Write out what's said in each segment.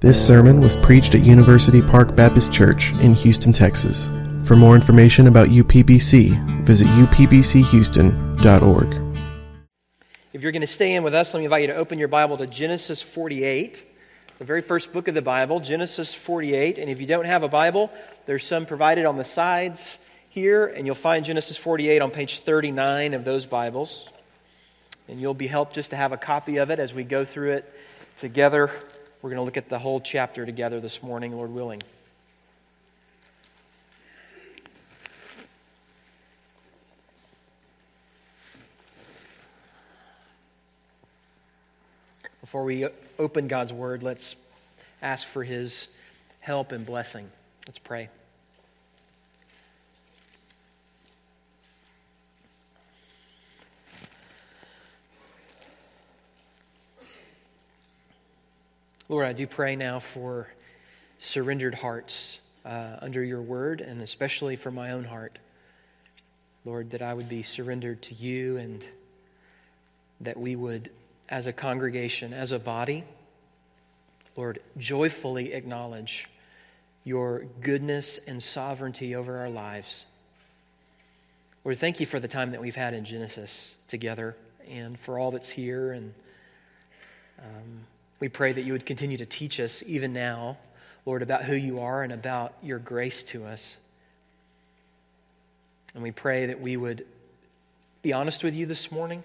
This sermon was preached at University Park Baptist Church in Houston, Texas. For more information about UPBC, visit upbchouston.org. If you're going to stay in with us, let me invite you to open your Bible to Genesis 48, the very first book of the Bible, Genesis 48. And if you don't have a Bible, there's some provided on the sides here, and you'll find Genesis 48 on page 39 of those Bibles. And you'll be helped just to have a copy of it as we go through it together. We're going to look at the whole chapter together this morning, Lord willing. Before we open God's word, let's ask for his help and blessing. Let's pray. Lord, I do pray now for surrendered hearts uh, under your word, and especially for my own heart. Lord, that I would be surrendered to you and that we would, as a congregation, as a body, Lord, joyfully acknowledge your goodness and sovereignty over our lives. Lord, thank you for the time that we've had in Genesis together and for all that's here and um, we pray that you would continue to teach us, even now, Lord, about who you are and about your grace to us. And we pray that we would be honest with you this morning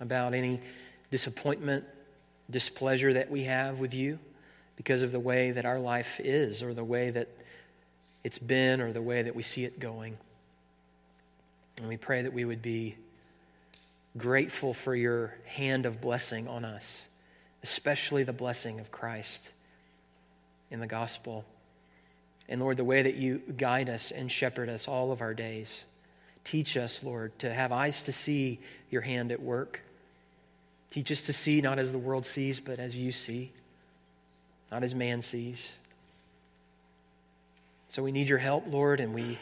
about any disappointment, displeasure that we have with you because of the way that our life is or the way that it's been or the way that we see it going. And we pray that we would be grateful for your hand of blessing on us especially the blessing of Christ in the gospel. And Lord, the way that you guide us and shepherd us all of our days. Teach us, Lord, to have eyes to see your hand at work. Teach us to see not as the world sees, but as you see, not as man sees. So we need your help, Lord, and we,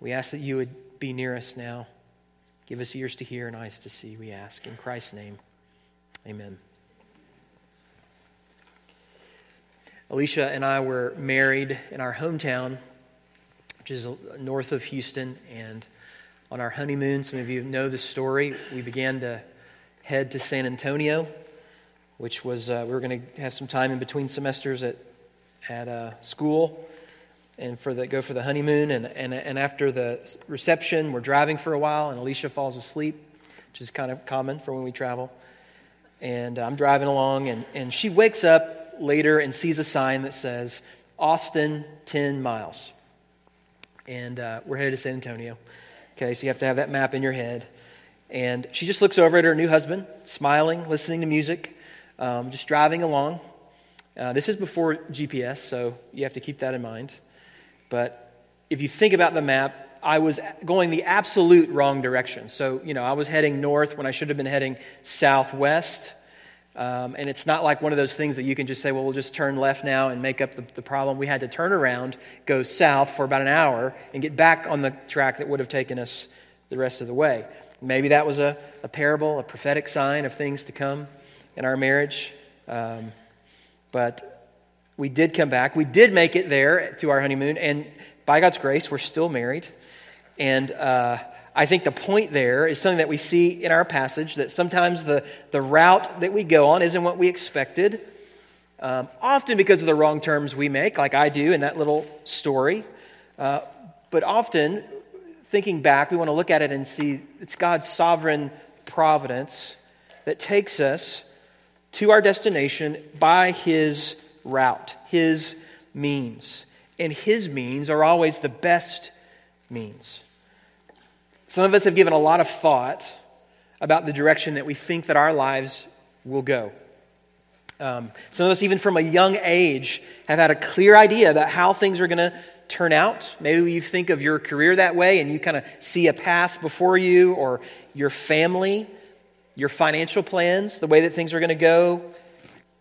we ask that you would be near us now. Give us ears to hear and eyes to see, we ask. In Christ's name, amen. Alicia and I were married in our hometown, which is north of Houston. And on our honeymoon, some of you know the story, we began to head to San Antonio, which was, uh, we were going to have some time in between semesters at, at uh, school and for the, go for the honeymoon. And, and, and after the reception, we're driving for a while, and Alicia falls asleep, which is kind of common for when we travel. And I'm driving along, and, and she wakes up later and sees a sign that says Austin 10 miles. And uh, we're headed to San Antonio. Okay, so you have to have that map in your head. And she just looks over at her new husband, smiling, listening to music, um, just driving along. Uh, this is before GPS, so you have to keep that in mind. But if you think about the map, I was going the absolute wrong direction. So, you know, I was heading north when I should have been heading southwest. Um, and it's not like one of those things that you can just say, well, we'll just turn left now and make up the, the, problem. We had to turn around, go south for about an hour, and get back on the track that would have taken us the rest of the way. Maybe that was a, a parable, a prophetic sign of things to come in our marriage. Um, but we did come back. We did make it there to our honeymoon, and by God's grace, we're still married. And uh, I think the point there is something that we see in our passage that sometimes the, the route that we go on isn't what we expected, um, often because of the wrong terms we make, like I do in that little story. Uh, but often, thinking back, we want to look at it and see it's God's sovereign providence that takes us to our destination by His route, His means. And His means are always the best means. Some of us have given a lot of thought about the direction that we think that our lives will go. Um, some of us, even from a young age, have had a clear idea about how things are going to turn out. Maybe you think of your career that way and you kind of see a path before you, or your family, your financial plans, the way that things are going to go,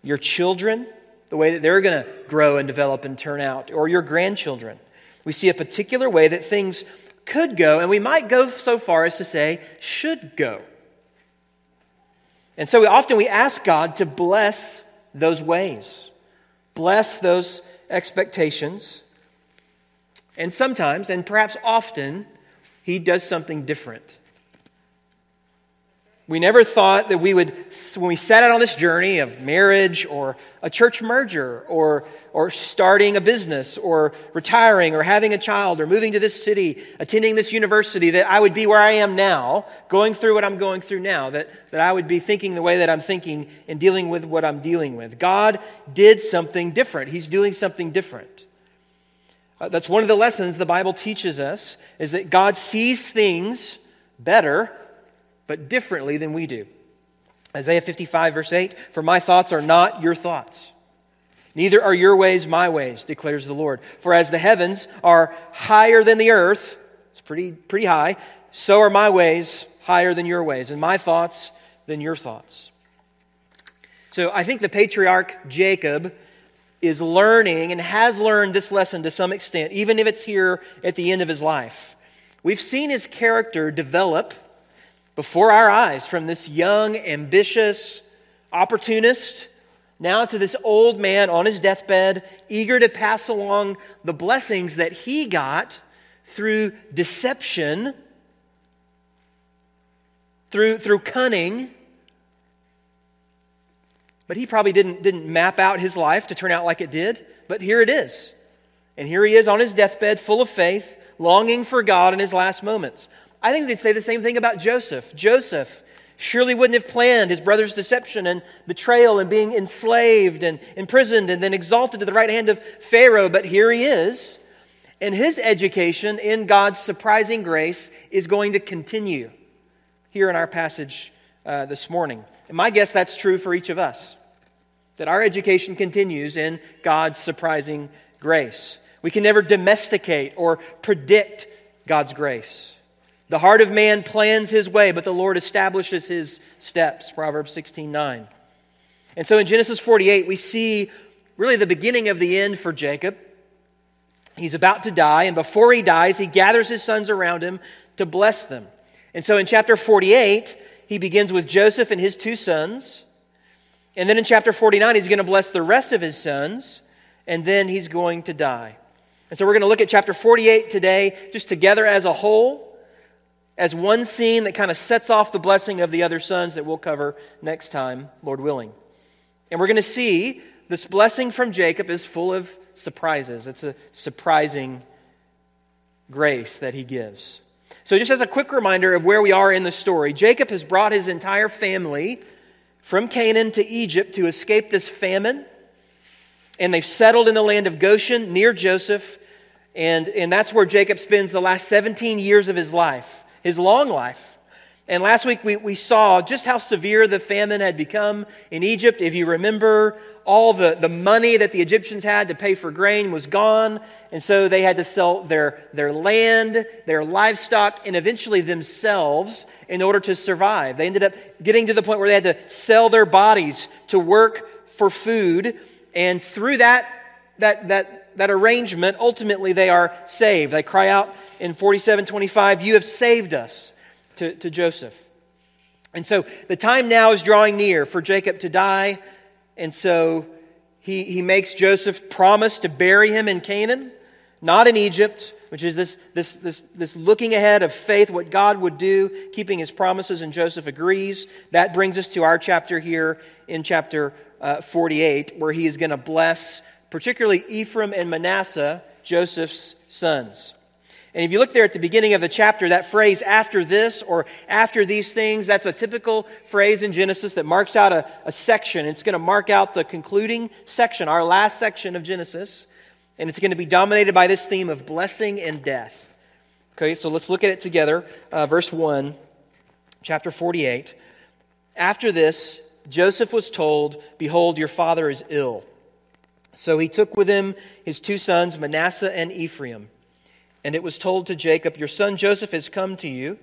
your children, the way that they're going to grow and develop and turn out, or your grandchildren. We see a particular way that things could go, and we might go so far as to say should go. And so we, often we ask God to bless those ways. bless those expectations. And sometimes, and perhaps often, he does something different. We never thought that we would, when we set out on this journey of marriage or a church merger or, or starting a business or retiring or having a child or moving to this city, attending this university, that I would be where I am now, going through what I'm going through now, that, that I would be thinking the way that I'm thinking and dealing with what I'm dealing with. God did something different. He's doing something different. Uh, that's one of the lessons the Bible teaches us is that God sees things better but differently than we do. Isaiah 55, verse 8 For my thoughts are not your thoughts, neither are your ways my ways, declares the Lord. For as the heavens are higher than the earth, it's pretty, pretty high, so are my ways higher than your ways, and my thoughts than your thoughts. So I think the patriarch Jacob is learning and has learned this lesson to some extent, even if it's here at the end of his life. We've seen his character develop before our eyes from this young, ambitious opportunist now to this old man on his deathbed, eager to pass along the blessings that he got through deception, through, through cunning. But he probably didn't, didn't map out his life to turn out like it did. But here it is. And here he is on his deathbed, full of faith, longing for God in his last moments. I think they'd say the same thing about Joseph. Joseph surely wouldn't have planned his brother's deception and betrayal and being enslaved and imprisoned and then exalted to the right hand of Pharaoh, but here he is. And his education in God's surprising grace is going to continue here in our passage uh, this morning. And my guess that's true for each of us, that our education continues in God's surprising grace. We can never domesticate or predict God's grace. The heart of man plans his way, but the Lord establishes his steps. Proverbs 16 9. And so in Genesis 48, we see really the beginning of the end for Jacob. He's about to die, and before he dies, he gathers his sons around him to bless them. And so in chapter 48, he begins with Joseph and his two sons. And then in chapter 49, he's going to bless the rest of his sons, and then he's going to die. And so we're going to look at chapter 48 today, just together as a whole as one scene that kind of sets off the blessing of the other sons that we'll cover next time, Lord willing. And we're going to see this blessing from Jacob is full of surprises. It's a surprising grace that he gives. So, just as a quick reminder of where we are in the story, Jacob has brought his entire family from Canaan to Egypt to escape this famine. And they've settled in the land of Goshen near Joseph. And, and that's where Jacob spends the last 17 years of his life his long life. And last week we, we saw just how severe the famine had become in Egypt. If you remember, all the, the money that the Egyptians had to pay for grain was gone. And so they had to sell their, their land, their livestock, and eventually themselves in order to survive. They ended up getting to the point where they had to sell their bodies to work for food. And through that, that, that, that arrangement, ultimately they are saved. They cry out in 4725, You have saved us to, to Joseph. And so the time now is drawing near for Jacob to die. And so he, he makes Joseph promise to bury him in Canaan, not in Egypt, which is this, this, this, this looking ahead of faith, what God would do, keeping his promises, and Joseph agrees. That brings us to our chapter here in chapter uh, 48, where he is going to bless particularly Ephraim and Manasseh, Joseph's sons. And if you look there at the beginning of the chapter, that phrase after this or after these things, that's a typical phrase in Genesis that marks out a, a section. It's going to mark out the concluding section, our last section of Genesis. And it's going to be dominated by this theme of blessing and death. Okay, so let's look at it together. Uh, verse 1, chapter 48. After this, Joseph was told, Behold, your father is ill. So he took with him his two sons, Manasseh and Ephraim. And it was told to Jacob, Your son Joseph has come to you.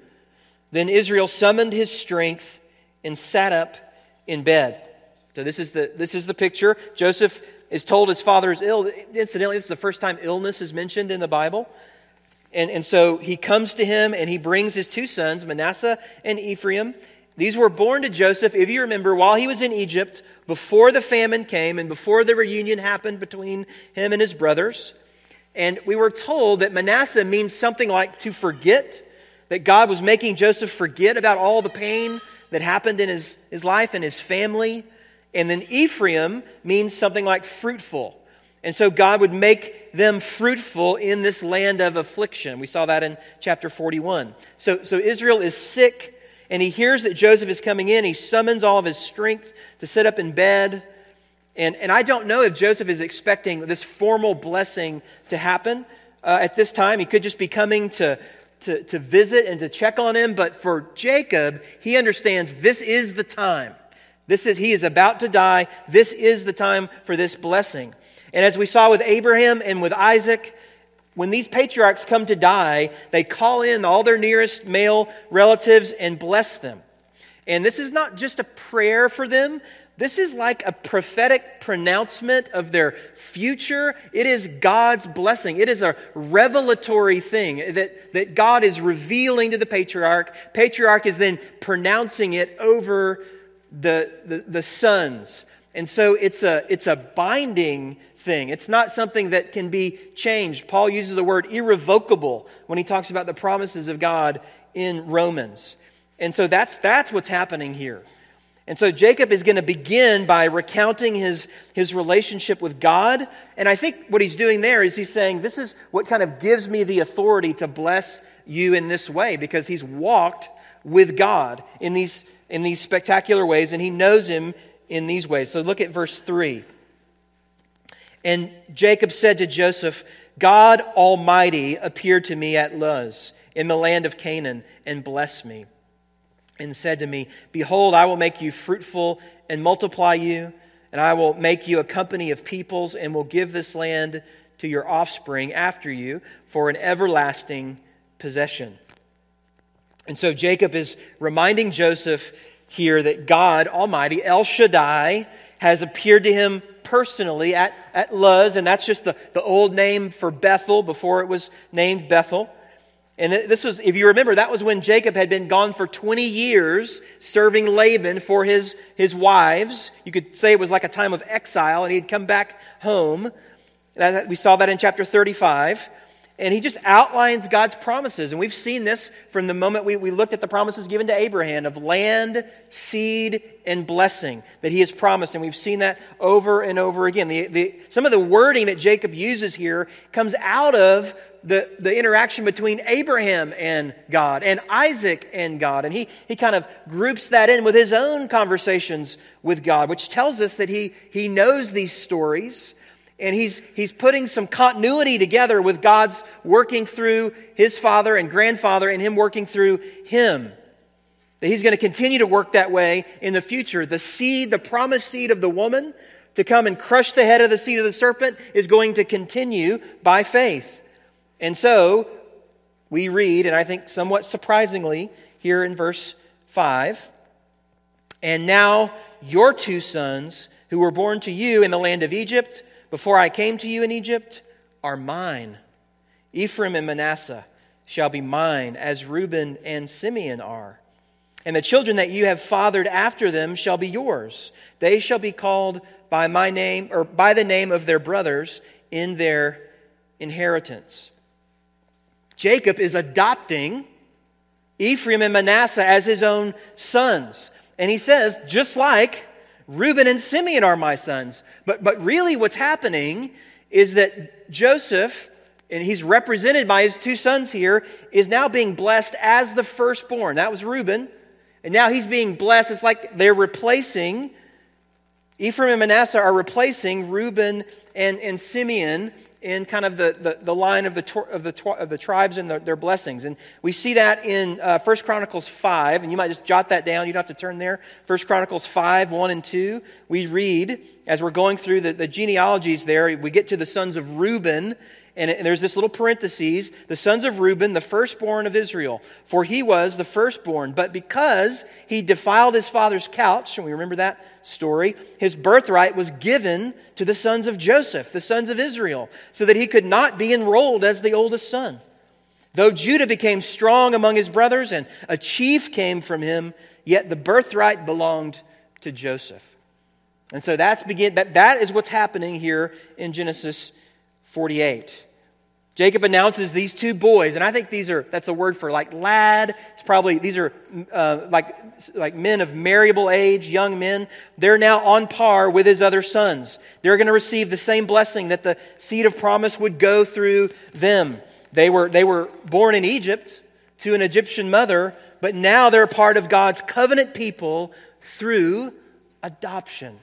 Then Israel summoned his strength and sat up in bed. So this is the, this is the picture. Joseph is told his father is ill. Incidentally, this is the first time illness is mentioned in the Bible. And, and so he comes to him and he brings his two sons, Manasseh and Ephraim. These were born to Joseph, if you remember, while he was in Egypt, before the famine came and before the reunion happened between him and his brothers. And we were told that Manasseh means something like to forget, that God was making Joseph forget about all the pain that happened in his, his life and his family. And then Ephraim means something like fruitful. And so God would make them fruitful in this land of affliction. We saw that in chapter 41. So, so Israel is sick and he hears that Joseph is coming in. He summons all of his strength to sit up in bed. And, and I don't know if Joseph is expecting this formal blessing to happen uh, at this time. He could just be coming to, to, to visit and to check on him. But for Jacob, he understands this is the time. This is, he is about to die. This is the time for this blessing. And as we saw with Abraham and with Isaac, when these patriarchs come to die, they call in all their nearest male relatives and bless them. And this is not just a prayer for them, this is like a prophetic pronouncement of their future. It is God's blessing. It is a revelatory thing that, that God is revealing to the patriarch. Patriarch is then pronouncing it over the, the, the sons. And so it's a, it's a binding thing. It's not something that can be changed. Paul uses the word irrevocable when he talks about the promises of God in Romans. And so that's, that's what's happening here. And so Jacob is going to begin by recounting his, his relationship with God. And I think what he's doing there is he's saying, This is what kind of gives me the authority to bless you in this way, because he's walked with God in these, in these spectacular ways, and he knows him in these ways. So look at verse 3. And Jacob said to Joseph, God Almighty appeared to me at Luz in the land of Canaan and blessed me and said to me, Behold, I will make you fruitful and multiply you, and I will make you a company of peoples and will give this land to your offspring after you for an everlasting possession. And so Jacob is reminding Joseph here that God Almighty, El Shaddai, has appeared to him personally at, at Luz, and that's just the, the old name for Bethel before it was named Bethel. And this was, if you remember, that was when Jacob had been gone for 20 years serving Laban for his, his wives. You could say it was like a time of exile, and he had come back home. We saw that in chapter 35. And he just outlines God's promises. And we've seen this from the moment we, we looked at the promises given to Abraham of land, seed, and blessing that he has promised. And we've seen that over and over again. The, the, some of the wording that Jacob uses here comes out of the, the interaction between Abraham and God and Isaac and God. And he, he kind of groups that in with his own conversations with God, which tells us that he, he knows these stories and he's, he's putting some continuity together with God's working through his father and grandfather and him working through him. That he's going to continue to work that way in the future. The seed, the promised seed of the woman to come and crush the head of the seed of the serpent is going to continue by faith. And so we read, and I think somewhat surprisingly, here in verse 5 And now your two sons, who were born to you in the land of Egypt, before I came to you in Egypt are mine. Ephraim and Manasseh shall be mine, as Reuben and Simeon are. And the children that you have fathered after them shall be yours. They shall be called by my name, or by the name of their brothers in their inheritance. Jacob is adopting Ephraim and Manasseh as his own sons. And he says, just like Reuben and Simeon are my sons. But, but really, what's happening is that Joseph, and he's represented by his two sons here, is now being blessed as the firstborn. That was Reuben. And now he's being blessed. It's like they're replacing, Ephraim and Manasseh are replacing Reuben and, and Simeon in kind of the, the, the line of the, of, the, of the tribes and the, their blessings. And we see that in uh, 1 Chronicles 5, and you might just jot that down. You don't have to turn there. 1 Chronicles 5, 1 and 2. We read, as we're going through the, the genealogies there, we get to the sons of Reuben, and, it, and there's this little parenthesis the sons of Reuben, the firstborn of Israel. For he was the firstborn. But because he defiled his father's couch, and we remember that story, his birthright was given to the sons of Joseph, the sons of Israel, so that he could not be enrolled as the oldest son. Though Judah became strong among his brothers and a chief came from him, yet the birthright belonged to Joseph. And so that's begin, that, that is what's happening here in Genesis 48. Jacob announces these two boys, and I think these are, that's a word for like lad. It's probably, these are uh, like, like men of marriable age, young men. They're now on par with his other sons. They're going to receive the same blessing that the seed of promise would go through them. They were, they were born in Egypt to an Egyptian mother, but now they're part of God's covenant people through adoption.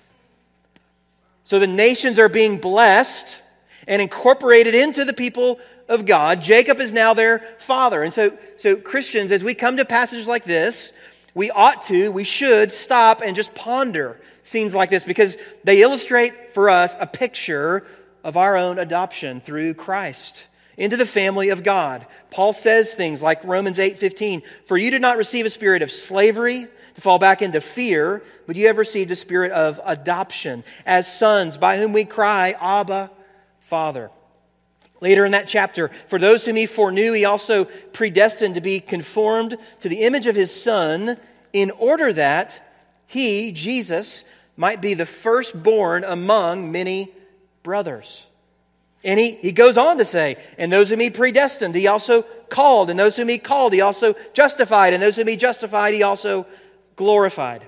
So the nations are being blessed and incorporated into the people of God. Jacob is now their father. And so, so Christians, as we come to passages like this, we ought to, we should stop and just ponder scenes like this because they illustrate for us a picture of our own adoption through Christ into the family of God. Paul says things like Romans 8:15, "For you did not receive a spirit of slavery to fall back into fear, but you have received a spirit of adoption as sons by whom we cry, Abba, Father. Later in that chapter, for those whom he foreknew, he also predestined to be conformed to the image of his Son, in order that he, Jesus, might be the firstborn among many brothers. And he, he goes on to say, And those whom he predestined, he also called. And those whom he called, he also justified. And those whom he justified, he also glorified.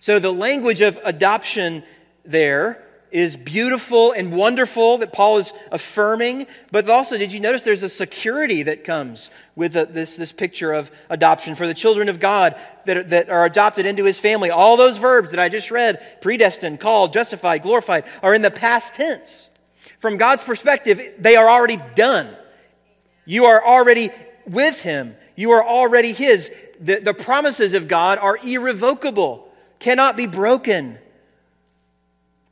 So the language of adoption there is beautiful and wonderful that Paul is affirming, but also, did you notice there's a security that comes with this, this picture of adoption for the children of God that are, that are adopted into his family? All those verbs that I just read predestined, called, justified, glorified are in the past tense. From God's perspective, they are already done. You are already with him, you are already his. The, the promises of God are irrevocable, cannot be broken.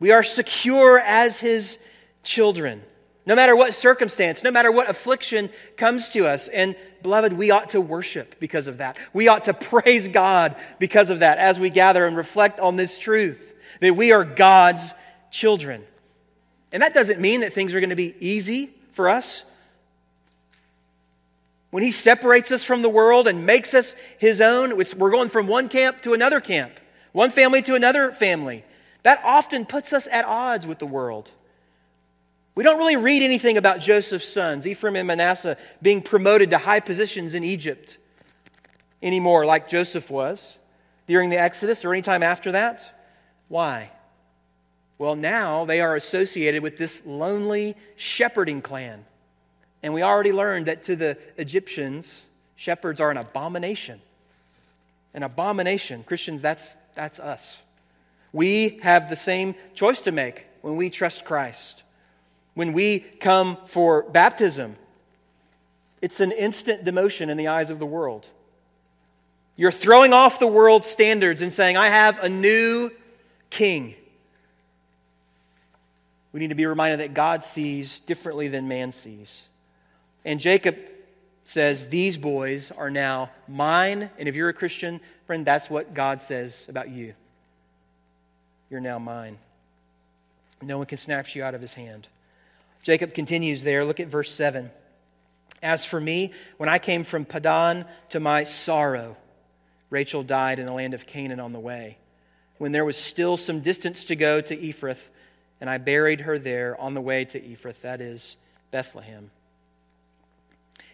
We are secure as his children. No matter what circumstance, no matter what affliction comes to us. And beloved, we ought to worship because of that. We ought to praise God because of that as we gather and reflect on this truth that we are God's children. And that doesn't mean that things are going to be easy for us. When He separates us from the world and makes us His own, we're going from one camp to another camp, one family to another family. That often puts us at odds with the world. We don't really read anything about Joseph's sons, Ephraim and Manasseh, being promoted to high positions in Egypt anymore, like Joseph was during the Exodus or any time after that. Why? Well, now they are associated with this lonely shepherding clan. And we already learned that to the Egyptians, shepherds are an abomination. An abomination. Christians, that's, that's us. We have the same choice to make when we trust Christ. When we come for baptism, it's an instant demotion in the eyes of the world. You're throwing off the world's standards and saying, I have a new king. We need to be reminded that God sees differently than man sees. And Jacob says, These boys are now mine. And if you're a Christian, friend, that's what God says about you. You're now mine. No one can snatch you out of his hand. Jacob continues there. Look at verse 7. As for me, when I came from Padan to my sorrow, Rachel died in the land of Canaan on the way, when there was still some distance to go to Ephrath, and I buried her there on the way to Ephrath, that is, Bethlehem.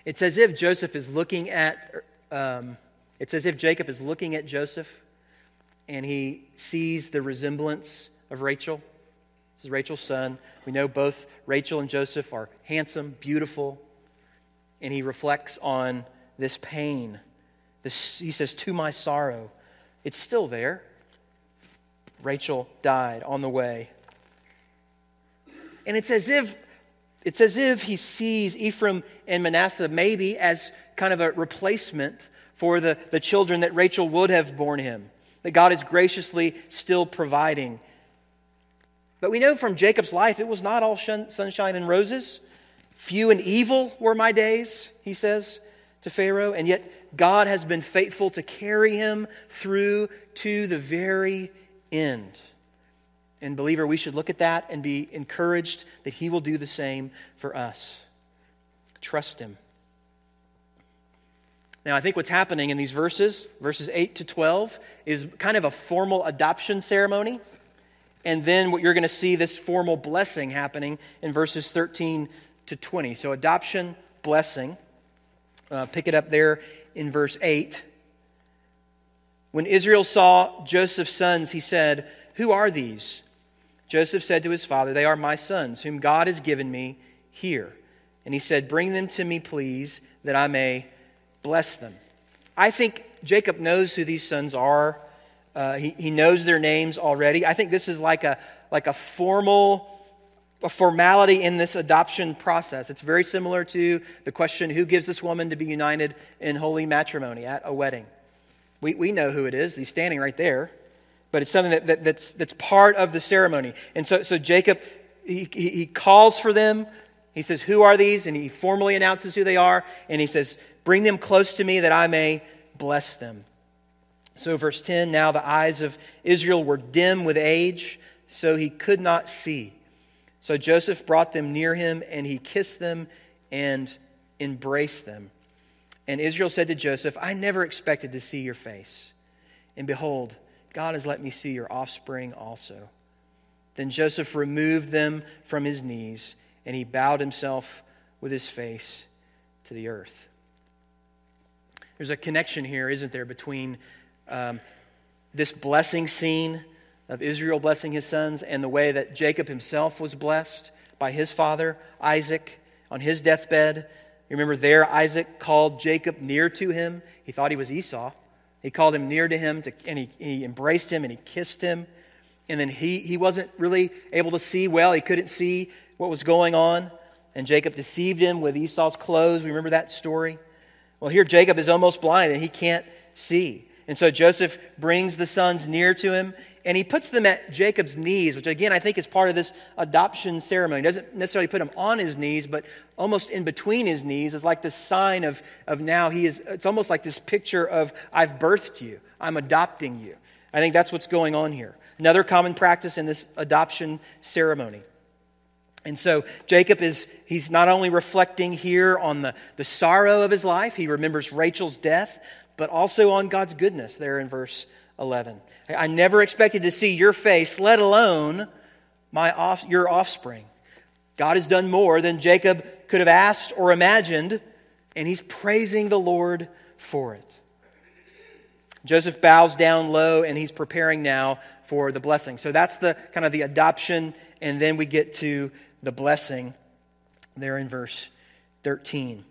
It's as if Joseph is looking at, um, it's as if Jacob is looking at Joseph and he sees the resemblance of Rachel. This is Rachel's son. We know both Rachel and Joseph are handsome, beautiful, and he reflects on this pain. This, he says, To my sorrow. It's still there. Rachel died on the way. And it's as if it's as if he sees Ephraim and Manasseh maybe as kind of a replacement for the, the children that Rachel would have borne him that God is graciously still providing. But we know from Jacob's life it was not all sunshine and roses. Few and evil were my days, he says to Pharaoh, and yet God has been faithful to carry him through to the very end. And, believer, we should look at that and be encouraged that he will do the same for us. Trust him. Now, I think what's happening in these verses, verses 8 to 12, is kind of a formal adoption ceremony. And then what you're going to see this formal blessing happening in verses 13 to 20. So, adoption, blessing. Uh, pick it up there in verse 8. When Israel saw Joseph's sons, he said, Who are these? Joseph said to his father, They are my sons, whom God has given me here. And he said, Bring them to me, please, that I may bless them. I think Jacob knows who these sons are. Uh, he, he knows their names already. I think this is like a, like a formal a formality in this adoption process. It's very similar to the question who gives this woman to be united in holy matrimony at a wedding? We, we know who it is. He's standing right there. But it's something that, that, that's, that's part of the ceremony. And so, so Jacob, he, he, he calls for them. He says, Who are these? And he formally announces who they are. And he says, Bring them close to me that I may bless them. So, verse 10 now the eyes of Israel were dim with age, so he could not see. So Joseph brought them near him, and he kissed them and embraced them. And Israel said to Joseph, I never expected to see your face. And behold, God has let me see your offspring also. Then Joseph removed them from his knees, and he bowed himself with his face to the earth. There's a connection here, isn't there, between um, this blessing scene of Israel blessing his sons and the way that Jacob himself was blessed by his father, Isaac, on his deathbed. You remember there, Isaac called Jacob near to him. He thought he was Esau. He called him near to him, to, and he, he embraced him and he kissed him. And then he, he wasn't really able to see well. He couldn't see what was going on. And Jacob deceived him with Esau's clothes. We remember that story? Well, here Jacob is almost blind and he can't see. And so Joseph brings the sons near to him and he puts them at Jacob's knees, which again I think is part of this adoption ceremony. He doesn't necessarily put him on his knees, but almost in between his knees is like this sign of, of now he is, it's almost like this picture of I've birthed you, I'm adopting you. I think that's what's going on here. Another common practice in this adoption ceremony. And so Jacob is, he's not only reflecting here on the, the sorrow of his life, he remembers Rachel's death, but also on God's goodness there in verse 11. I never expected to see your face, let alone my off, your offspring. God has done more than Jacob could have asked or imagined, and he's praising the Lord for it. Joseph bows down low and he's preparing now for the blessing. So that's the kind of the adoption, and then we get to the blessing there in verse 13.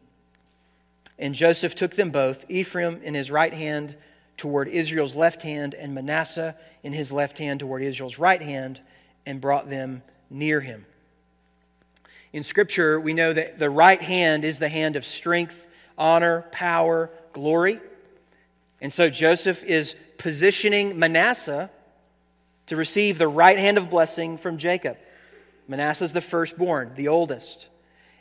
And Joseph took them both, Ephraim in his right hand toward Israel's left hand, and Manasseh in his left hand toward Israel's right hand, and brought them near him. In Scripture, we know that the right hand is the hand of strength, honor, power, glory. And so Joseph is positioning Manasseh to receive the right hand of blessing from Jacob. Manasseh is the firstborn, the oldest.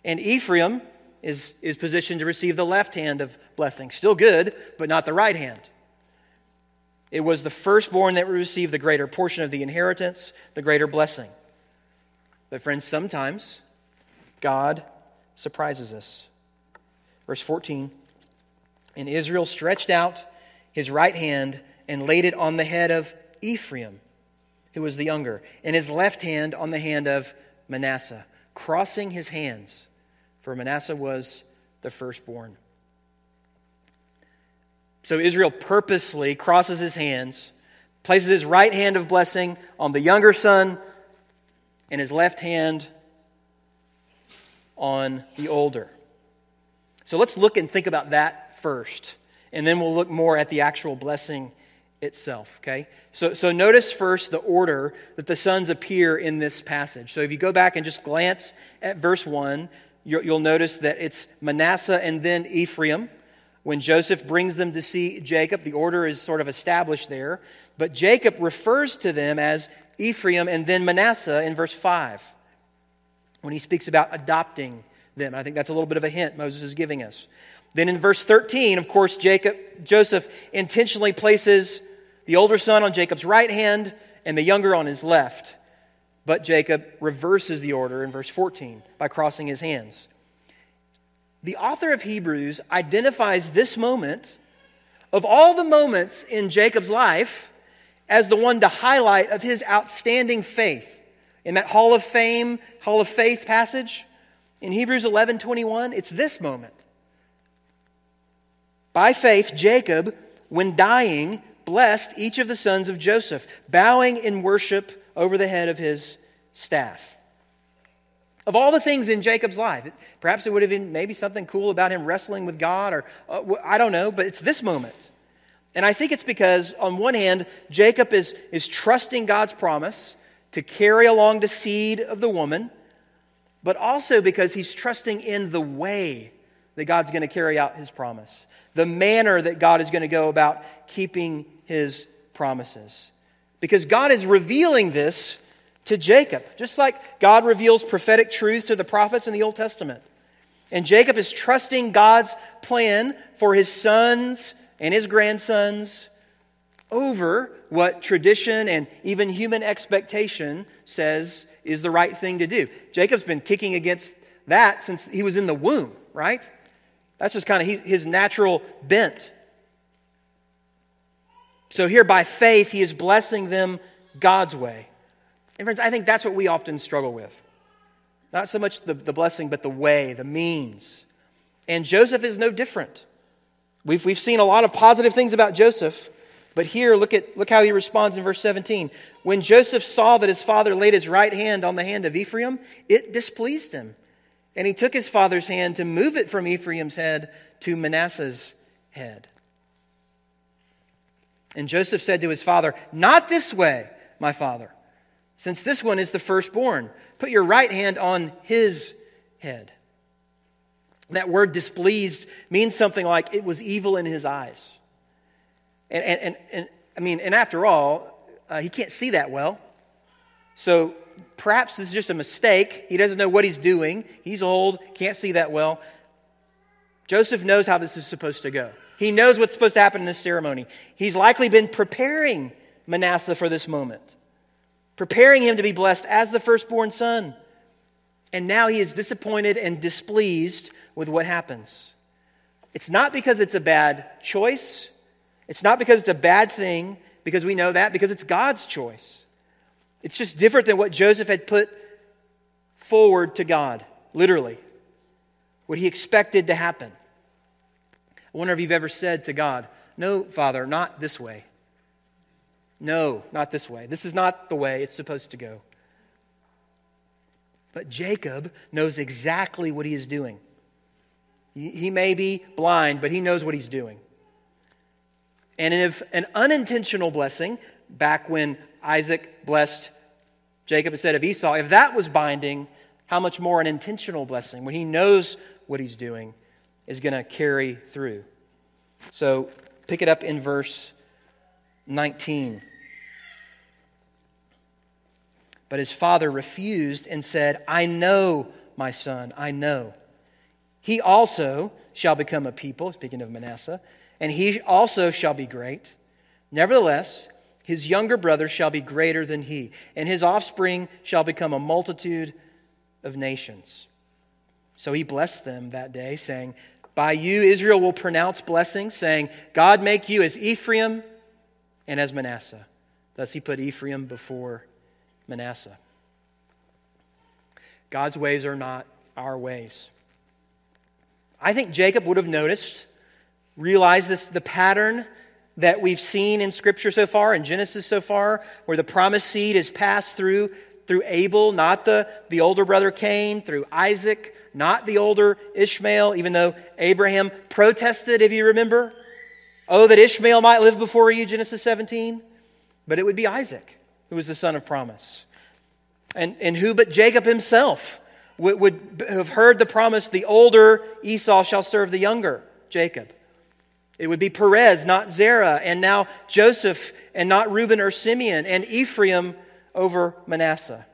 And Ephraim is, is positioned to receive the left hand of blessing. Still good, but not the right hand. It was the firstborn that would receive the greater portion of the inheritance, the greater blessing. But, friends, sometimes God surprises us. Verse 14 And Israel stretched out his right hand and laid it on the head of Ephraim, who was the younger, and his left hand on the hand of Manasseh, crossing his hands, for Manasseh was the firstborn. So Israel purposely crosses his hands, places his right hand of blessing on the younger son, and his left hand on the older. So let's look and think about that first, and then we'll look more at the actual blessing itself, okay? So, so notice first the order that the sons appear in this passage. So if you go back and just glance at verse 1, you'll, notice that it's Manasseh and then Ephraim. When Joseph brings them to see Jacob, the order is sort of established there. But Jacob refers to them as Ephraim and then Manasseh in verse 5 when he speaks about adopting them. I think that's a little bit of a hint Moses is giving us. Then in verse 13, of course, Jacob, Joseph intentionally places the older son on Jacob's right hand and the younger on his left. But Jacob reverses the order in verse 14 by crossing his hands. the author of Hebrews identifies this moment of all the moments in Jacob's life as the one to highlight of his outstanding faith. In that Hall of Fame, Hall of Faith passage in Hebrews 11 21, it's this moment. By faith, Jacob, when dying, blessed each of the sons of Joseph, bowing in worship over the head of his staff. Of all the things in Jacob's life, perhaps it would have been maybe something cool about him wrestling with God, or uh, I don't know, but it's this moment. And I think it's because, on one hand, Jacob is, is trusting God's promise to carry along the seed of the woman, but also because he's trusting in the way that God's going to carry out his promise, the manner that God is going to go about keeping his promises. Because God is revealing this to Jacob, just like God reveals prophetic truths to the prophets in the Old Testament. And Jacob is trusting God's plan for his sons and his grandsons over what tradition and even human expectation says is the right thing to do. Jacob's been kicking against that since he was in the womb, right? That's just kind of his natural bent. So here, by faith, he is blessing them God's way. And friends, I think that's what we often struggle with. Not so much the, the blessing, but the way, the means. And Joseph is no different. We've, we've seen a lot of positive things about Joseph, but here, look, at, look how he responds in verse 17. When Joseph saw that his father laid his right hand on the hand of Ephraim, it displeased him. And he took his father's hand to move it from Ephraim's head to Manasseh's head. And Joseph said to his father, Not this way, my father since this one is the firstborn. Put your right hand on his head. That word displeased means something like it was evil in his eyes. And, and, and, and I mean, and after all, uh, he can't see that well. So perhaps this is just a mistake. He doesn't know what he's doing. He's old, can't see that well. Joseph knows how this is supposed to go. He knows what's supposed to happen in this ceremony. He's likely been preparing Manasseh for this moment preparing him to be blessed as the firstborn son. And now he is disappointed and displeased with what happens. It's not because it's a bad choice, it's not because it's a bad thing, because we know that, because it's God's choice. It's just different than what Joseph had put forward to God, literally, what he expected to happen. I wonder if you've ever said to God, No, Father, not this way. No, not this way. This is not the way it's supposed to go. But Jacob knows exactly what he is doing. He may be blind, but he knows what he's doing. And if an unintentional blessing, back when Isaac blessed Jacob said of Esau, if that was binding, how much more an intentional blessing, when he knows what he's doing, is going to carry through. So pick it up in verse 19. But his father refused and said, I know, my son, I know. He also shall become a people, speaking of Manasseh, and he also shall be great. Nevertheless, his younger brother shall be greater than he, and his offspring shall become a multitude of nations. So he blessed them that day, saying, By you Israel will pronounce blessings, saying, God make you as Ephraim and as Manasseh. Thus he put Ephraim before Manasseh. God's ways are not our ways. I think Jacob would have noticed, realized this, the pattern that we've seen in Scripture so far, in Genesis so far, where the promised seed is passed through through Abel, not the, the older brother Cain, through Isaac, not the older Ishmael, even though Abraham protested, if you remember. Oh, that Ishmael might live before you, Genesis 17. But it would be Isaac who was the son of promise. And, and who but Jacob himself would, would have heard the promise the older Esau shall serve the younger Jacob. It would be Perez, not Zerah, and now Joseph, and not Reuben or Simeon, and Ephraim over Manasseh.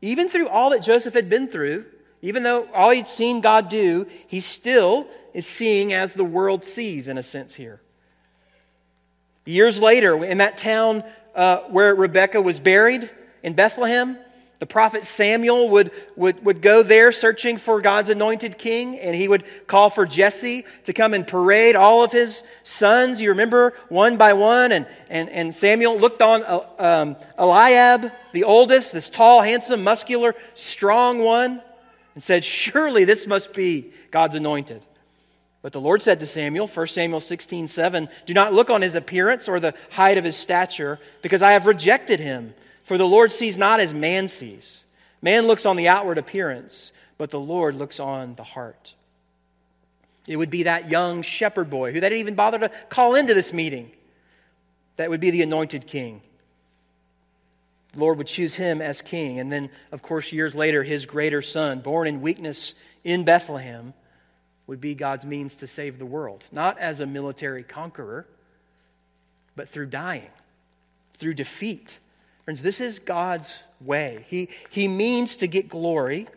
Even through all that Joseph had been through, even though all he'd seen God do, he still is seeing as the world sees, in a sense, here. Years later, in that town uh, where Rebekah was buried in Bethlehem, The prophet Samuel would, would, would go there searching for God's anointed king, and he would call for Jesse to come and parade all of his sons. You remember one by one, and, and, and Samuel looked on uh, um, Eliab, the oldest, this tall, handsome, muscular, strong one, and said, Surely this must be God's anointed. But the Lord said to Samuel, 1 Samuel 16, 7, Do not look on his appearance or the height of his stature, because I have rejected him. For the Lord sees not as man sees. Man looks on the outward appearance, but the Lord looks on the heart. It would be that young shepherd boy who they didn't even bother to call into this meeting. That would be the anointed king. The Lord would choose him as king. And then, of course, years later, his greater son, born in weakness in Bethlehem, would be God's means to save the world. Not as a military conqueror, but through dying, through defeat Friends, this is God's way. He, he means to get glory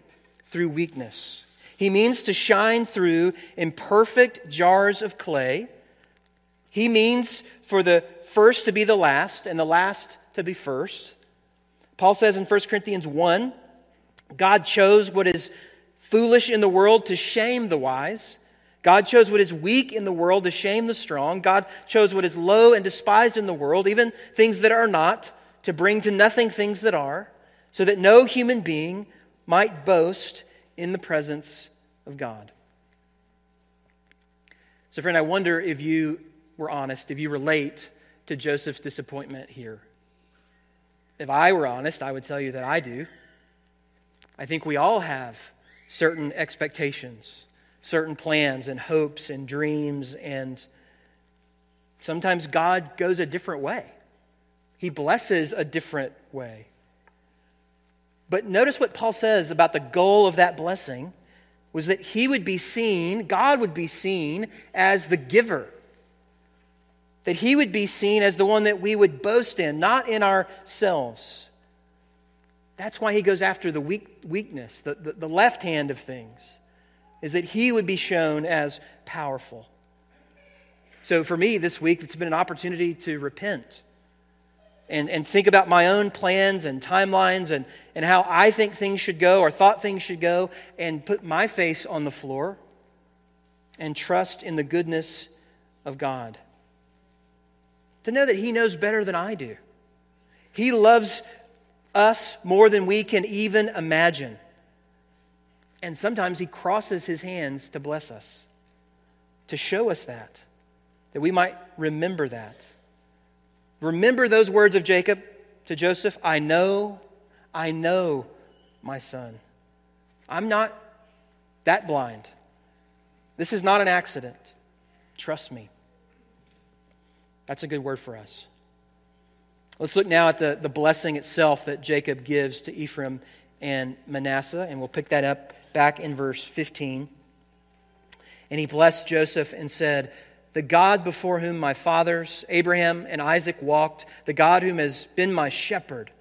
through weakness. He means to shine through imperfect jars of clay. He means for the first to be the last and the last to be first. Paul says in 1 Corinthians 1 God chose what is foolish in the world to shame the wise. God chose what is weak in the world to shame the strong. God chose what is low and despised in the world, even things that are not to bring to nothing things that are, so that no human being might boast in the presence of God. So, friend, I wonder if you were honest, if you relate to Joseph's disappointment here. If I were honest, I would tell you that I do. I think we all have certain expectations, certain plans and hopes and dreams, and sometimes God goes a different way. He blesses a different way. But notice what Paul says about the goal of that blessing was that he would be seen, God would be seen as the giver. That he would be seen as the one that we would boast in, not in ourselves. That's why he goes after the weak, weakness, the, the, the left hand of things, is that he would be shown as powerful. So for me this week, it's been an opportunity to repent and, and think about my own plans and timelines and, and how I think things should go or thought things should go and put my face on the floor and trust in the goodness of God. To know that He knows better than I do. He loves us more than we can even imagine. And sometimes He crosses His hands to bless us, to show us that, that we might remember that. Remember those words of Jacob to Joseph I know, I know, my son. I'm not that blind. This is not an accident. Trust me. That's a good word for us. Let's look now at the, the blessing itself that Jacob gives to Ephraim and Manasseh, and we'll pick that up back in verse 15. And he blessed Joseph and said, the God before whom my fathers, Abraham and Isaac, walked, the God whom has been my shepherd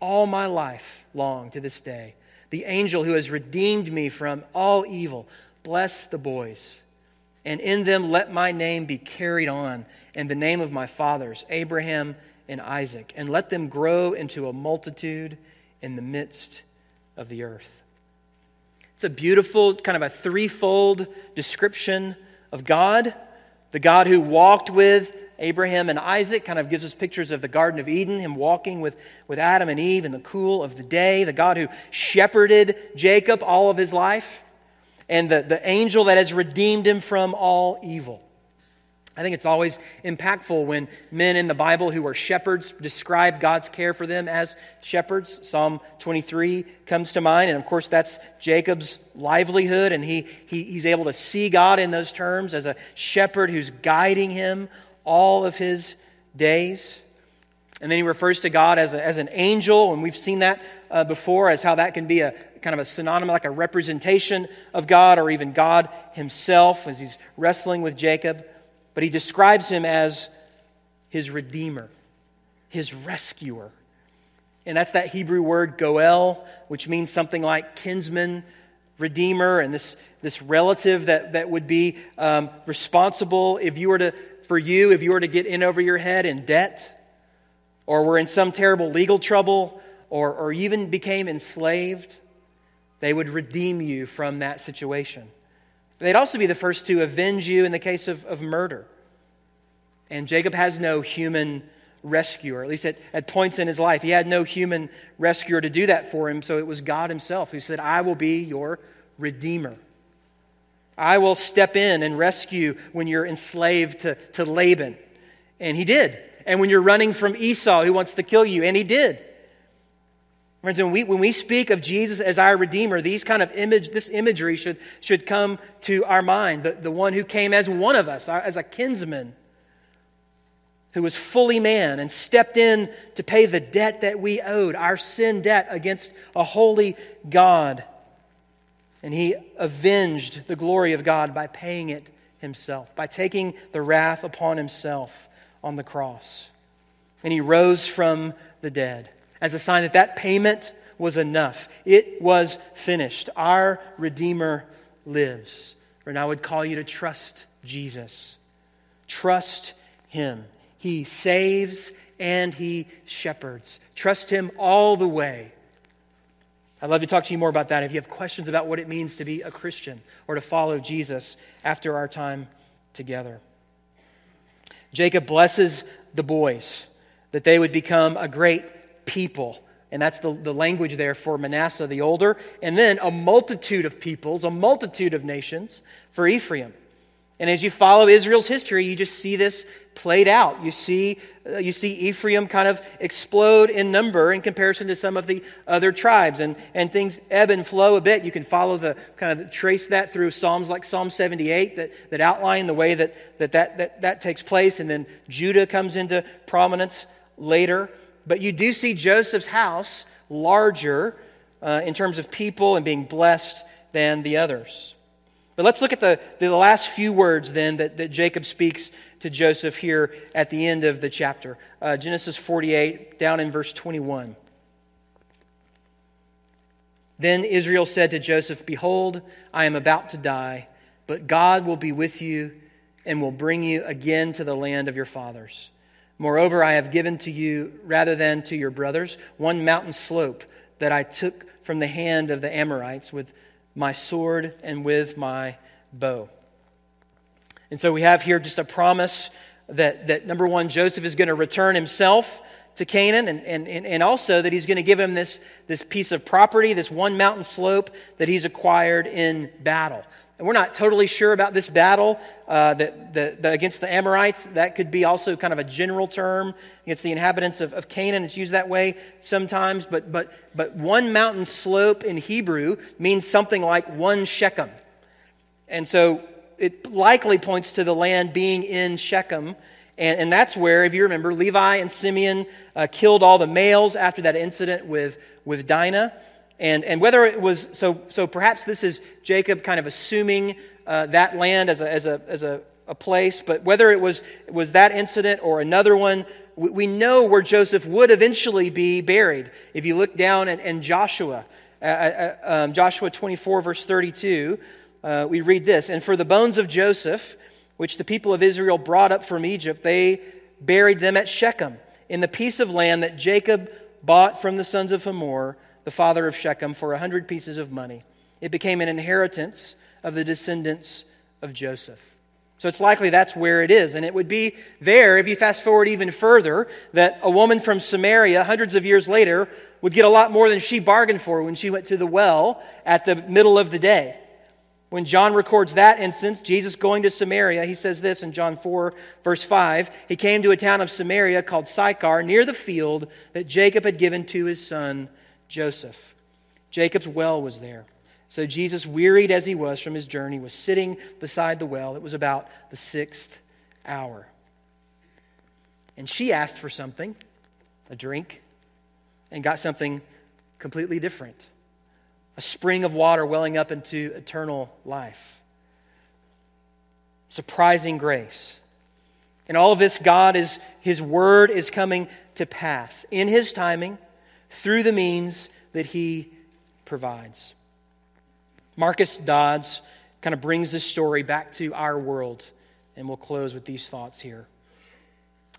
all my life long to this day, the angel who has redeemed me from all evil, bless the boys. And in them let my name be carried on, and the name of my fathers, Abraham and Isaac, and let them grow into a multitude in the midst of the earth. It's a beautiful, kind of a threefold description of God the God who walked with Abraham and Isaac kind of gives us pictures of the Garden of Eden, him walking with, with Adam and Eve in the cool of the day. The God who shepherded Jacob all of his life. And the, the angel that has redeemed him from all evil. I think it's always impactful when men in the Bible who are shepherds describe God's care for them as shepherds. Psalm 23 comes to mind, and of course, that's Jacob's livelihood, and he, he, he's able to see God in those terms as a shepherd who's guiding him all of his days. And then he refers to God as, a, as an angel, and we've seen that uh, before, as how that can be a kind of a synonym, like a representation of God, or even God himself as he's wrestling with Jacob but he describes him as his redeemer, his rescuer. And that's that Hebrew word goel, which means something like kinsman, redeemer, and this, this relative that, that would be um, responsible if you were to, for you, if you were to get in over your head in debt, or were in some terrible legal trouble, or, or even became enslaved, they would redeem you from that situation. They'd also be the first to avenge you in the case of, of murder. And Jacob has no human rescuer, at least at, at points in his life. He had no human rescuer to do that for him, so it was God himself who said, I will be your redeemer. I will step in and rescue when you're enslaved to, to Laban. And he did. And when you're running from Esau who wants to kill you, and he did. Friends, when we, when we speak of Jesus as our Redeemer, these kind of image, this imagery should, should come to our mind. The, the one who came as one of us, as a kinsman, who was fully man and stepped in to pay the debt that we owed, our sin debt against a holy God. And he avenged the glory of God by paying it himself, by taking the wrath upon himself on the cross. And he rose from the dead as a sign that that payment was enough. It was finished. Our Redeemer lives. And I would call you to trust Jesus. Trust him. He saves and He shepherds. Trust Him all the way. I'd love to talk to you more about that if you have questions about what it means to be a Christian or to follow Jesus after our time together. Jacob blesses the boys that they would become a great people. And that's the, the language there for Manasseh the older. And then a multitude of peoples, a multitude of nations for Ephraim. And as you follow Israel's history, you just see this played out. You see, uh, you see Ephraim kind of explode in number in comparison to some of the other tribes, and, and things ebb and flow a bit. You can follow the kind of trace that through Psalms like Psalm 78 that, that outline the way that that, that, that that takes place, and then Judah comes into prominence later. But you do see Joseph's house larger uh, in terms of people and being blessed than the others. But let's look at the, the last few words then that, that Jacob speaks to Joseph here at the end of the chapter. Uh, Genesis 48, down in verse 21. Then Israel said to Joseph, Behold, I am about to die, but God will be with you and will bring you again to the land of your fathers. Moreover, I have given to you, rather than to your brothers, one mountain slope that I took from the hand of the Amorites with my sword and with my bow. And so we have here just a promise that, that number one, Joseph is going to return himself to Canaan, and, and, and also that he's going to give him this, this piece of property, this one mountain slope that he's acquired in battle. We're not totally sure about this battle uh, that, the, the, against the Amorites. That could be also kind of a general term against the inhabitants of, of Canaan. It's used that way sometimes. But, but, but one mountain slope in Hebrew means something like one Shechem. And so it likely points to the land being in Shechem. And, and that's where, if you remember, Levi and Simeon uh, killed all the males after that incident with, with Dinah. And, and whether it was, so, so perhaps this is Jacob kind of assuming uh, that land as, a, as, a, as a, a place, but whether it was, was that incident or another one, we, we know where Joseph would eventually be buried. If you look down at, in Joshua, uh, uh, um, Joshua 24, verse 32, uh, we read this And for the bones of Joseph, which the people of Israel brought up from Egypt, they buried them at Shechem, in the piece of land that Jacob bought from the sons of Hamor the father of Shechem, for a hundred pieces of money. It became an inheritance of the descendants of Joseph. So it's likely that's where it is. And it would be there, if you fast forward even further, that a woman from Samaria, hundreds of years later, would get a lot more than she bargained for when she went to the well at the middle of the day. When John records that instance, Jesus going to Samaria, he says this in John 4, verse 5 He came to a town of Samaria called Sychar, near the field that Jacob had given to his son Joseph. Jacob's well was there. So Jesus, wearied as he was from his journey, was sitting beside the well. It was about the sixth hour. And she asked for something, a drink, and got something completely different a spring of water welling up into eternal life. Surprising grace. In all of this, God is, His word is coming to pass in His timing through the means that he provides. Marcus Dods kind of brings this story back to our world, and we'll close with these thoughts here.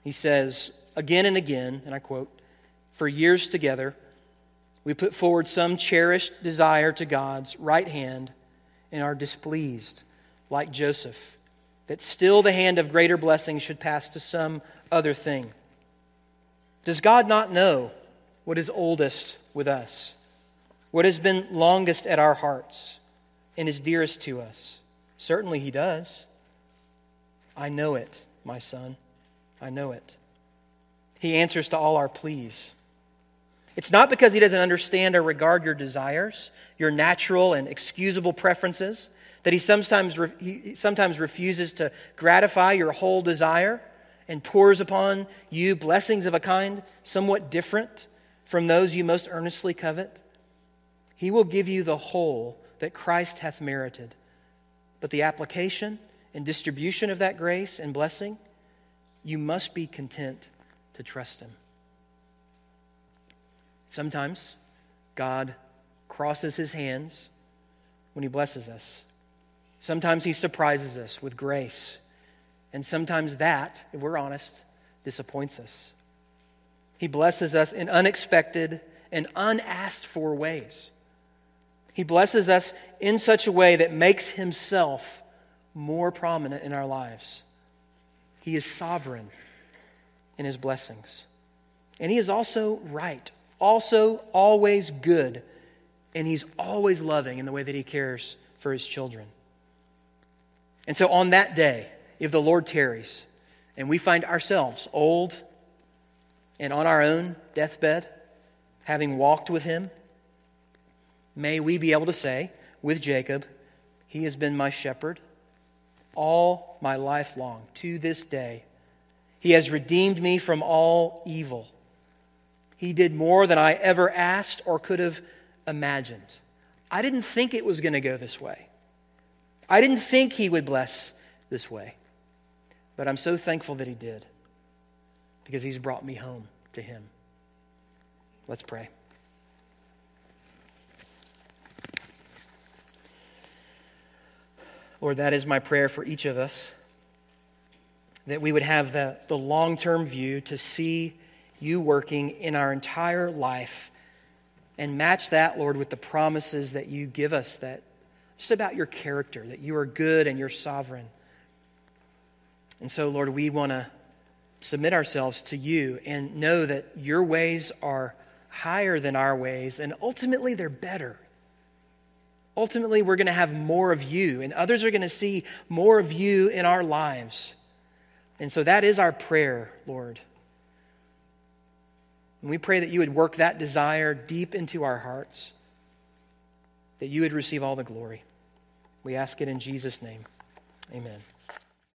He says, again and again, and I quote, for years together, we put forward some cherished desire to God's right hand and are displeased, like Joseph, that still the hand of greater blessing should pass to some other thing. Does God not know what is oldest with us, what has been longest at our hearts, and is dearest to us? Certainly He does. I know it, my son. I know it. He answers to all our pleas. It's not because He doesn't understand or regard your desires, your natural and excusable preferences, that He sometimes, he sometimes refuses to gratify your whole desire and pours upon you blessings of a kind somewhat different from those you most earnestly covet. He will give you the whole that Christ hath merited. But the application and distribution of that grace and blessing, you must be content to trust Him. Sometimes God crosses His hands when He blesses us. Sometimes He surprises us with grace. And sometimes that, if we're honest, disappoints us. He blesses us in unexpected and unasked for ways. He blesses us in such a way that makes Himself more prominent in our lives. He is sovereign in His blessings. And He is also right, also always good, and He's always loving in the way that He cares for His children. And so on that day, if the Lord tarries and we find ourselves old and on our own deathbed, having walked with Him, may we be able to say with Jacob, He has been my shepherd all my life long to this day. He has redeemed me from all evil. He did more than I ever asked or could have imagined. I didn't think it was going to go this way. I didn't think He would bless this way. But I'm so thankful that He did because He's brought me home to Him. Let's pray. Lord, that is my prayer for each of us that we would have the, the long term view to see you working in our entire life and match that, Lord, with the promises that you give us that just about your character, that you are good and you're sovereign. And so, Lord, we want to submit ourselves to you and know that your ways are higher than our ways, and ultimately they're better. Ultimately, we're going to have more of you, and others are going to see more of you in our lives. And so that is our prayer, Lord. And we pray that you would work that desire deep into our hearts, that you would receive all the glory. We ask it in Jesus' name. Amen.